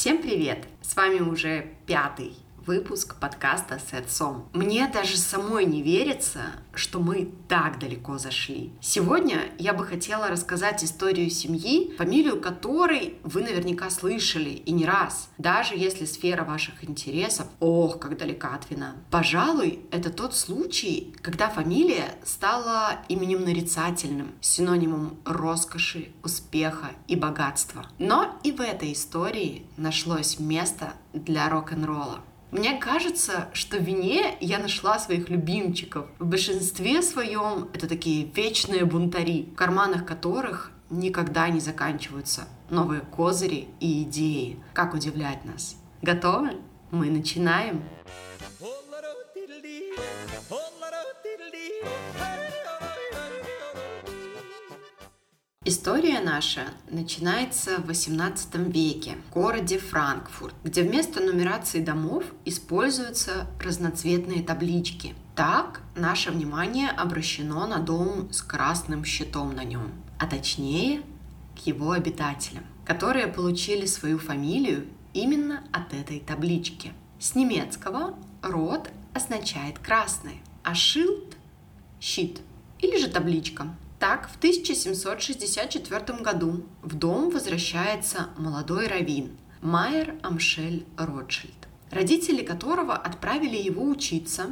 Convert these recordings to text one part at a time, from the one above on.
Всем привет! С вами уже пятый выпуск подкаста с отцом. Мне даже самой не верится, что мы так далеко зашли. Сегодня я бы хотела рассказать историю семьи, фамилию которой вы наверняка слышали и не раз, даже если сфера ваших интересов, ох, как далека от вина. Пожалуй, это тот случай, когда фамилия стала именем нарицательным, синонимом роскоши, успеха и богатства. Но и в этой истории нашлось место для рок-н-ролла. Мне кажется, что в вине я нашла своих любимчиков. В большинстве своем это такие вечные бунтари, в карманах которых никогда не заканчиваются новые козыри и идеи. Как удивлять нас. Готовы? Мы начинаем. История наша начинается в XVIII веке в городе Франкфурт, где вместо нумерации домов используются разноцветные таблички. Так наше внимание обращено на дом с красным щитом на нем, а точнее к его обитателям, которые получили свою фамилию именно от этой таблички. С немецкого род означает красный, а шилд – щит или же табличка – так, в 1764 году в дом возвращается молодой раввин Майер Амшель Ротшильд, родители которого отправили его учиться,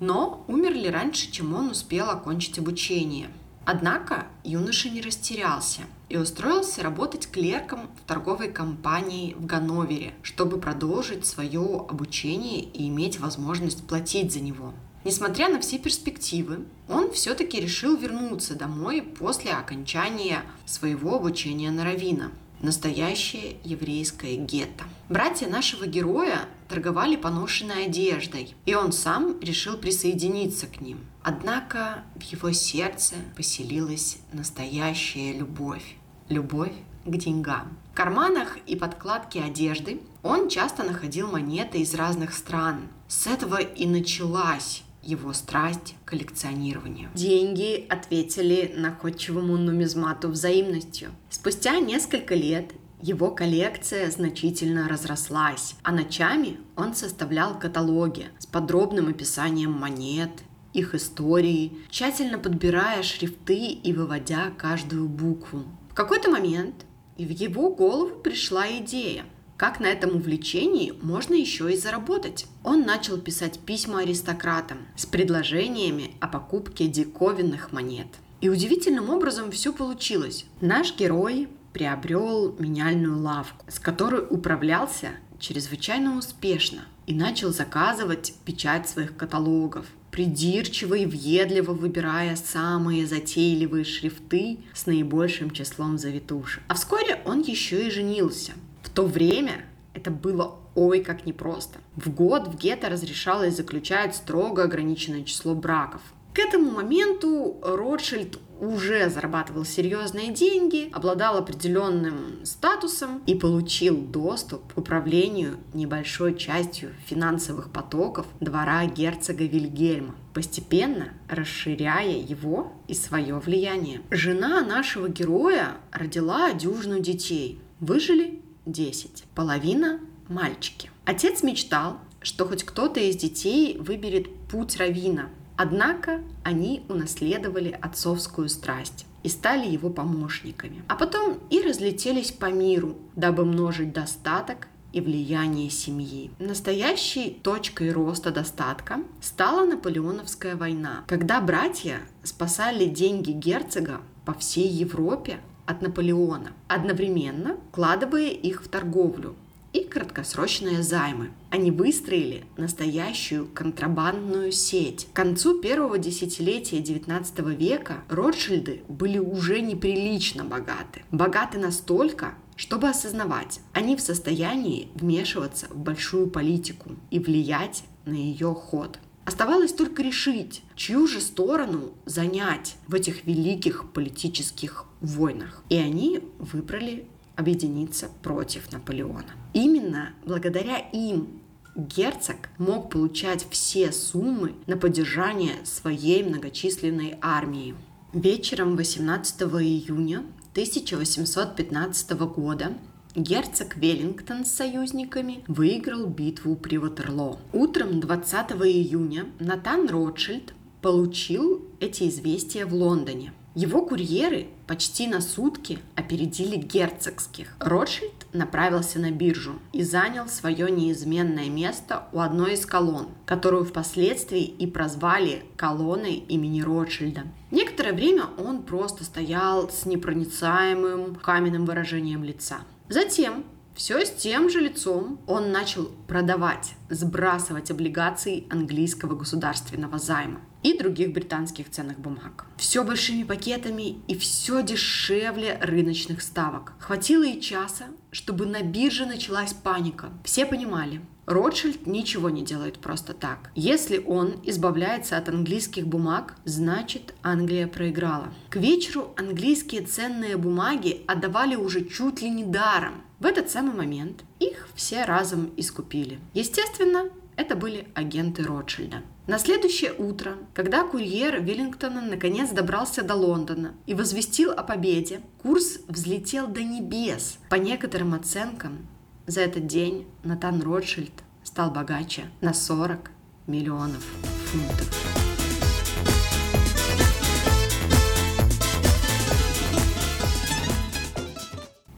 но умерли раньше, чем он успел окончить обучение. Однако юноша не растерялся и устроился работать клерком в торговой компании в Ганновере, чтобы продолжить свое обучение и иметь возможность платить за него – Несмотря на все перспективы, он все-таки решил вернуться домой после окончания своего обучения на Равина. Настоящее еврейское гетто. Братья нашего героя торговали поношенной одеждой, и он сам решил присоединиться к ним. Однако в его сердце поселилась настоящая любовь. Любовь к деньгам. В карманах и подкладке одежды он часто находил монеты из разных стран. С этого и началась его страсть к коллекционированию. Деньги ответили находчивому нумизмату взаимностью. Спустя несколько лет его коллекция значительно разрослась, а ночами он составлял каталоги с подробным описанием монет, их истории, тщательно подбирая шрифты и выводя каждую букву. В какой-то момент в его голову пришла идея – как на этом увлечении можно еще и заработать? Он начал писать письма аристократам с предложениями о покупке диковинных монет. И удивительным образом все получилось. Наш герой приобрел меняльную лавку, с которой управлялся чрезвычайно успешно и начал заказывать печать своих каталогов, придирчиво и въедливо выбирая самые затейливые шрифты с наибольшим числом завитушек. А вскоре он еще и женился – то время это было ой как непросто. В год в гетто разрешалось заключать строго ограниченное число браков. К этому моменту Ротшильд уже зарабатывал серьезные деньги, обладал определенным статусом и получил доступ к управлению небольшой частью финансовых потоков двора герцога Вильгельма, постепенно расширяя его и свое влияние. Жена нашего героя родила дюжину детей. Выжили 10. Половина – мальчики. Отец мечтал, что хоть кто-то из детей выберет путь равина. Однако они унаследовали отцовскую страсть и стали его помощниками. А потом и разлетелись по миру, дабы множить достаток и влияние семьи. Настоящей точкой роста достатка стала Наполеоновская война, когда братья спасали деньги герцога по всей Европе от Наполеона, одновременно вкладывая их в торговлю и краткосрочные займы. Они выстроили настоящую контрабандную сеть. К концу первого десятилетия XIX века Ротшильды были уже неприлично богаты. Богаты настолько, чтобы осознавать, они в состоянии вмешиваться в большую политику и влиять на ее ход. Оставалось только решить, чью же сторону занять в этих великих политических войнах. И они выбрали объединиться против Наполеона. Именно благодаря им герцог мог получать все суммы на поддержание своей многочисленной армии. Вечером 18 июня 1815 года герцог Веллингтон с союзниками выиграл битву при Ватерлоо. Утром 20 июня Натан Ротшильд получил эти известия в Лондоне. Его курьеры почти на сутки опередили герцогских. Ротшильд направился на биржу и занял свое неизменное место у одной из колонн, которую впоследствии и прозвали колонной имени Ротшильда. Некоторое время он просто стоял с непроницаемым каменным выражением лица. Затем все с тем же лицом он начал продавать, сбрасывать облигации английского государственного займа и других британских ценных бумаг. Все большими пакетами и все дешевле рыночных ставок. Хватило и часа, чтобы на бирже началась паника. Все понимали, Ротшильд ничего не делает просто так. Если он избавляется от английских бумаг, значит Англия проиграла. К вечеру английские ценные бумаги отдавали уже чуть ли не даром. В этот самый момент их все разом искупили. Естественно, это были агенты Ротшильда. На следующее утро, когда курьер Веллингтона наконец добрался до Лондона и возвестил о победе, курс взлетел до небес. По некоторым оценкам, за этот день Натан Ротшильд стал богаче на 40 миллионов фунтов.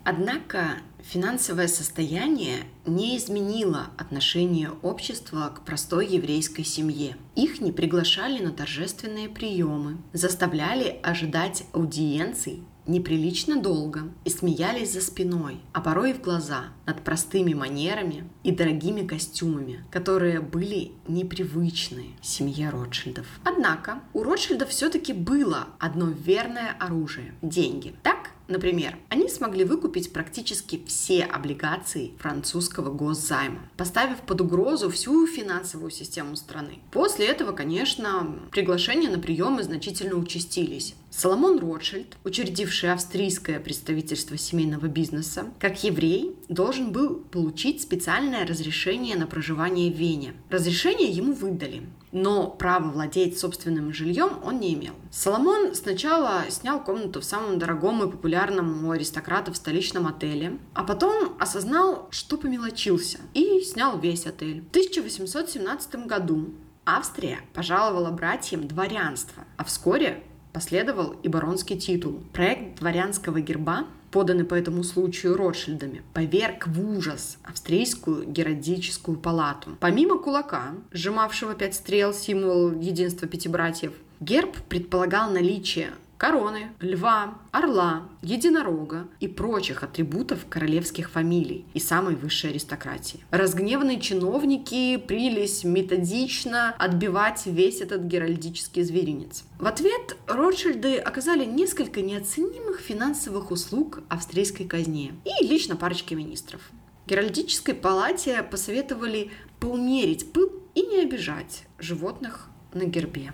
Однако финансовое состояние не изменило отношение общества к простой еврейской семье. Их не приглашали на торжественные приемы, заставляли ожидать аудиенций неприлично долго и смеялись за спиной, а порой и в глаза над простыми манерами и дорогими костюмами, которые были непривычны семье Ротшильдов. Однако у Ротшильдов все-таки было одно верное оружие – деньги. Так, Например, они смогли выкупить практически все облигации французского госзайма, поставив под угрозу всю финансовую систему страны. После этого, конечно, приглашения на приемы значительно участились. Соломон Ротшильд, учредивший австрийское представительство семейного бизнеса, как еврей, должен был получить специальное разрешение на проживание в Вене. Разрешение ему выдали, но право владеть собственным жильем он не имел. Соломон сначала снял комнату в самом дорогом и популярном у аристократов столичном отеле, а потом осознал, что помелочился, и снял весь отель. В 1817 году Австрия пожаловала братьям дворянство, а вскоре последовал и баронский титул. Проект дворянского герба, поданный по этому случаю Ротшильдами, поверг в ужас австрийскую геральдическую палату. Помимо кулака, сжимавшего пять стрел, символ единства пяти братьев, герб предполагал наличие короны, льва, орла, единорога и прочих атрибутов королевских фамилий и самой высшей аристократии. Разгневанные чиновники принялись методично отбивать весь этот геральдический зверинец. В ответ Ротшильды оказали несколько неоценимых финансовых услуг австрийской казне и лично парочке министров. Геральдической палате посоветовали поумерить пыл и не обижать животных на гербе.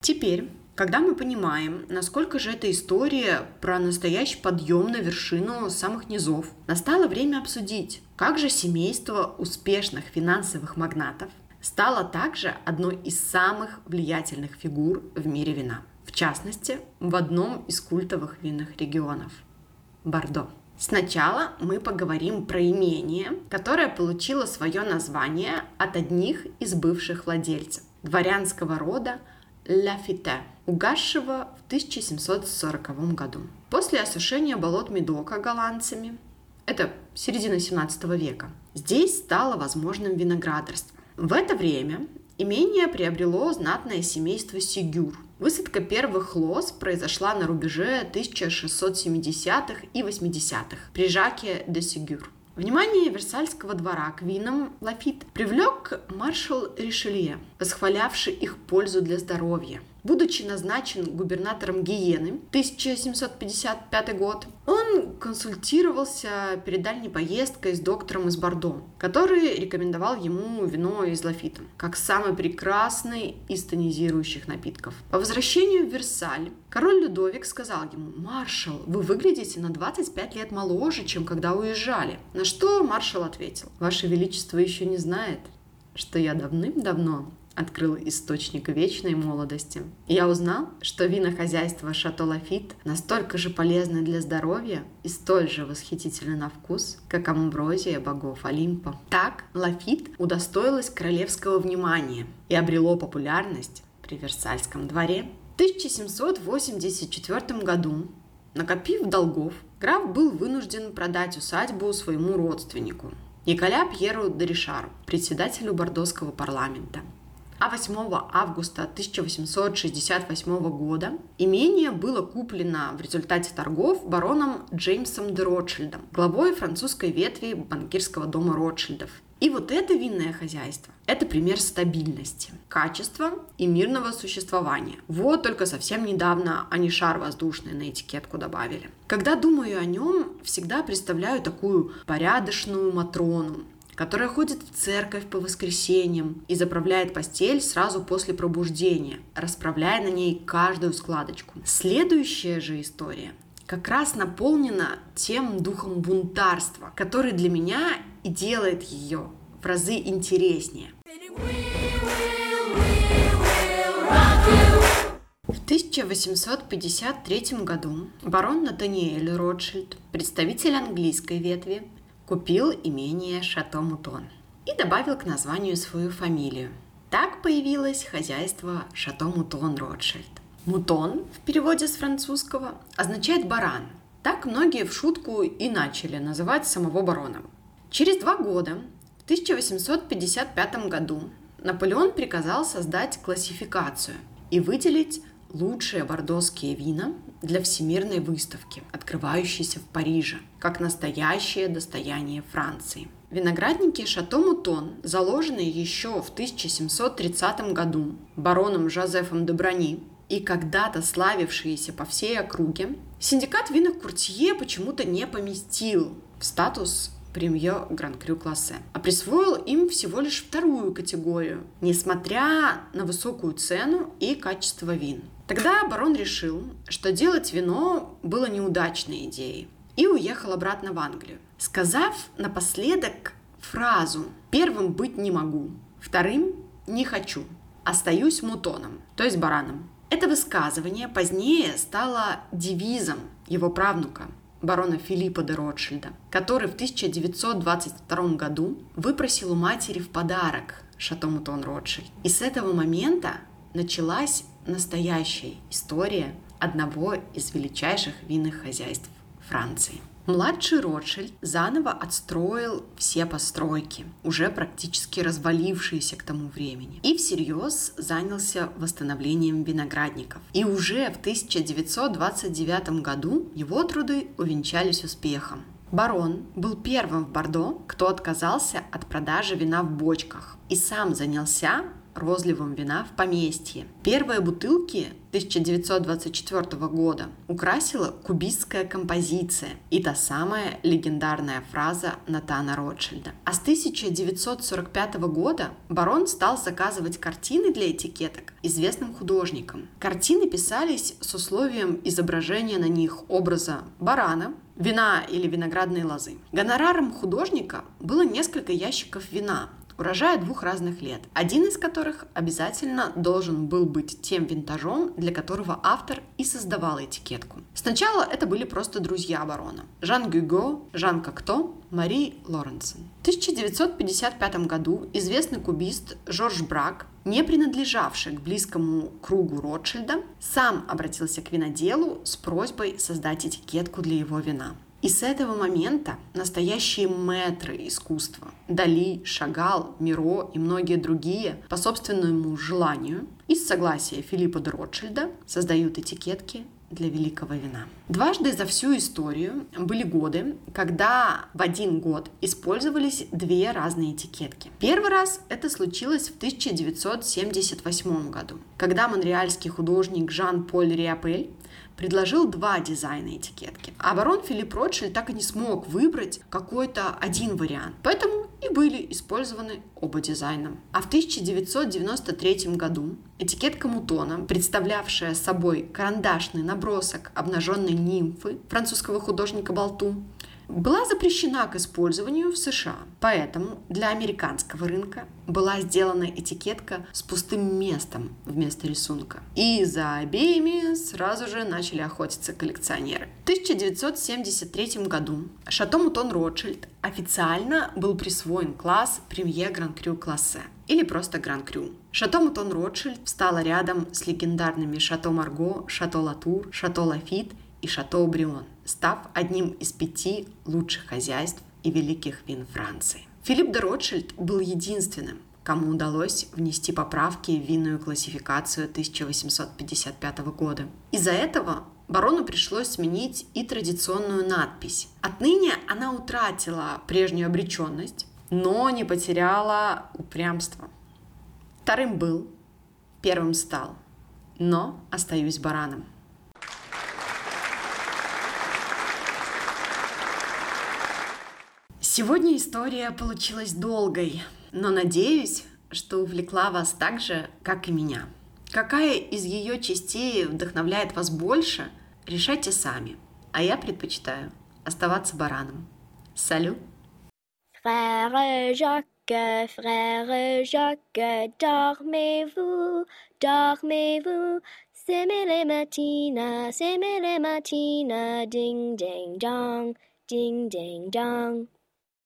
Теперь когда мы понимаем, насколько же эта история про настоящий подъем на вершину самых низов, настало время обсудить, как же семейство успешных финансовых магнатов стало также одной из самых влиятельных фигур в мире вина. В частности, в одном из культовых винных регионов – Бордо. Сначала мы поговорим про имение, которое получило свое название от одних из бывших владельцев – дворянского рода Лафите – угасшего в 1740 году. После осушения болот Медока голландцами, это середина 17 века, здесь стало возможным виноградарство. В это время имение приобрело знатное семейство Сигюр. Высадка первых лоз произошла на рубеже 1670-х и 80-х при Жаке де Сигюр. Внимание Версальского двора к винам Лафит привлек маршал Ришелье, восхвалявший их пользу для здоровья – Будучи назначен губернатором Гиены 1755 год, он консультировался перед дальней поездкой с доктором из Бордо, который рекомендовал ему вино из лафита, как самый прекрасный из тонизирующих напитков. По возвращению в Версаль король Людовик сказал ему, «Маршал, вы выглядите на 25 лет моложе, чем когда уезжали». На что маршал ответил, «Ваше Величество еще не знает, что я давным-давно открыл источник вечной молодости. Я узнал, что винохозяйство Шато Лафит настолько же полезно для здоровья и столь же восхитительно на вкус, как амброзия богов Олимпа. Так Лафит удостоилась королевского внимания и обрело популярность при Версальском дворе. В 1784 году, накопив долгов, граф был вынужден продать усадьбу своему родственнику, Николя Пьеру Доришару, председателю Бордоского парламента. А 8 августа 1868 года имение было куплено в результате торгов бароном Джеймсом де Ротшильдом, главой французской ветви банкирского дома Ротшильдов. И вот это винное хозяйство – это пример стабильности, качества и мирного существования. Вот только совсем недавно они шар воздушный на этикетку добавили. Когда думаю о нем, всегда представляю такую порядочную Матрону, которая ходит в церковь по воскресеньям и заправляет постель сразу после пробуждения, расправляя на ней каждую складочку. Следующая же история как раз наполнена тем духом бунтарства, который для меня и делает ее в разы интереснее. В 1853 году барон Натаниэль Ротшильд, представитель английской ветви, купил имение Шато Мутон и добавил к названию свою фамилию. Так появилось хозяйство Шато Мутон Ротшильд. Мутон в переводе с французского означает баран. Так многие в шутку и начали называть самого барона. Через два года, в 1855 году, Наполеон приказал создать классификацию и выделить лучшие бордоские вина для всемирной выставки, открывающейся в Париже, как настоящее достояние Франции. Виноградники Шато Мутон, заложенные еще в 1730 году бароном Жозефом де Брани и когда-то славившиеся по всей округе, синдикат винных куртье почему-то не поместил в статус премье Гран-Крю классе, а присвоил им всего лишь вторую категорию, несмотря на высокую цену и качество вин. Тогда барон решил, что делать вино было неудачной идеей и уехал обратно в Англию, сказав напоследок фразу «первым быть не могу, вторым не хочу, остаюсь мутоном», то есть бараном. Это высказывание позднее стало девизом его правнука – барона Филиппа де Ротшильда, который в 1922 году выпросил у матери в подарок Шато Мутон Ротшильд. И с этого момента началась настоящая история одного из величайших винных хозяйств Франции. Младший Ротшильд заново отстроил все постройки, уже практически развалившиеся к тому времени, и всерьез занялся восстановлением виноградников. И уже в 1929 году его труды увенчались успехом. Барон был первым в Бордо, кто отказался от продажи вина в бочках и сам занялся розливом вина в поместье. Первые бутылки 1924 года украсила кубистская композиция и та самая легендарная фраза Натана Ротшильда. А с 1945 года барон стал заказывать картины для этикеток известным художникам. Картины писались с условием изображения на них образа барана, вина или виноградной лозы. Гонораром художника было несколько ящиков вина, урожая двух разных лет, один из которых обязательно должен был быть тем винтажом, для которого автор и создавал этикетку. Сначала это были просто друзья барона. Жан Гюго, Жан Кокто, Мари Лоренсон. В 1955 году известный кубист Жорж Брак, не принадлежавший к близкому кругу Ротшильда, сам обратился к виноделу с просьбой создать этикетку для его вина. И с этого момента настоящие мэтры искусства – Дали, Шагал, Миро и многие другие по собственному желанию и с согласия Филиппа де Ротшильда создают этикетки для великого вина. Дважды за всю историю были годы, когда в один год использовались две разные этикетки. Первый раз это случилось в 1978 году, когда монреальский художник Жан-Поль Риапель предложил два дизайна этикетки. А барон Филипп Ротшильд так и не смог выбрать какой-то один вариант. Поэтому и были использованы оба дизайна. А в 1993 году этикетка Мутона, представлявшая собой карандашный набросок обнаженной нимфы французского художника Балту, была запрещена к использованию в США. Поэтому для американского рынка была сделана этикетка с пустым местом вместо рисунка. И за обеими сразу же начали охотиться коллекционеры. В 1973 году Шато Мутон Ротшильд официально был присвоен класс премье Гран-Крю классе или просто Гран-Крю. Шато Мутон Ротшильд встала рядом с легендарными Шато Марго, Шато Латур, Шато Лафит и Шато Брион, став одним из пяти лучших хозяйств и великих вин Франции. Филипп де Ротшильд был единственным, кому удалось внести поправки в винную классификацию 1855 года. Из-за этого барону пришлось сменить и традиционную надпись. Отныне она утратила прежнюю обреченность, но не потеряла упрямство. Вторым был, первым стал, но остаюсь бараном. Сегодня история получилась долгой, но надеюсь, что увлекла вас так же, как и меня. Какая из ее частей вдохновляет вас больше, решайте сами. А я предпочитаю оставаться бараном. Салют! Frère Jacques, frère Jacques, dormez-vous, dormez-vous. C'est les matines, c'est les matines, ding ding dong, ding ding dong.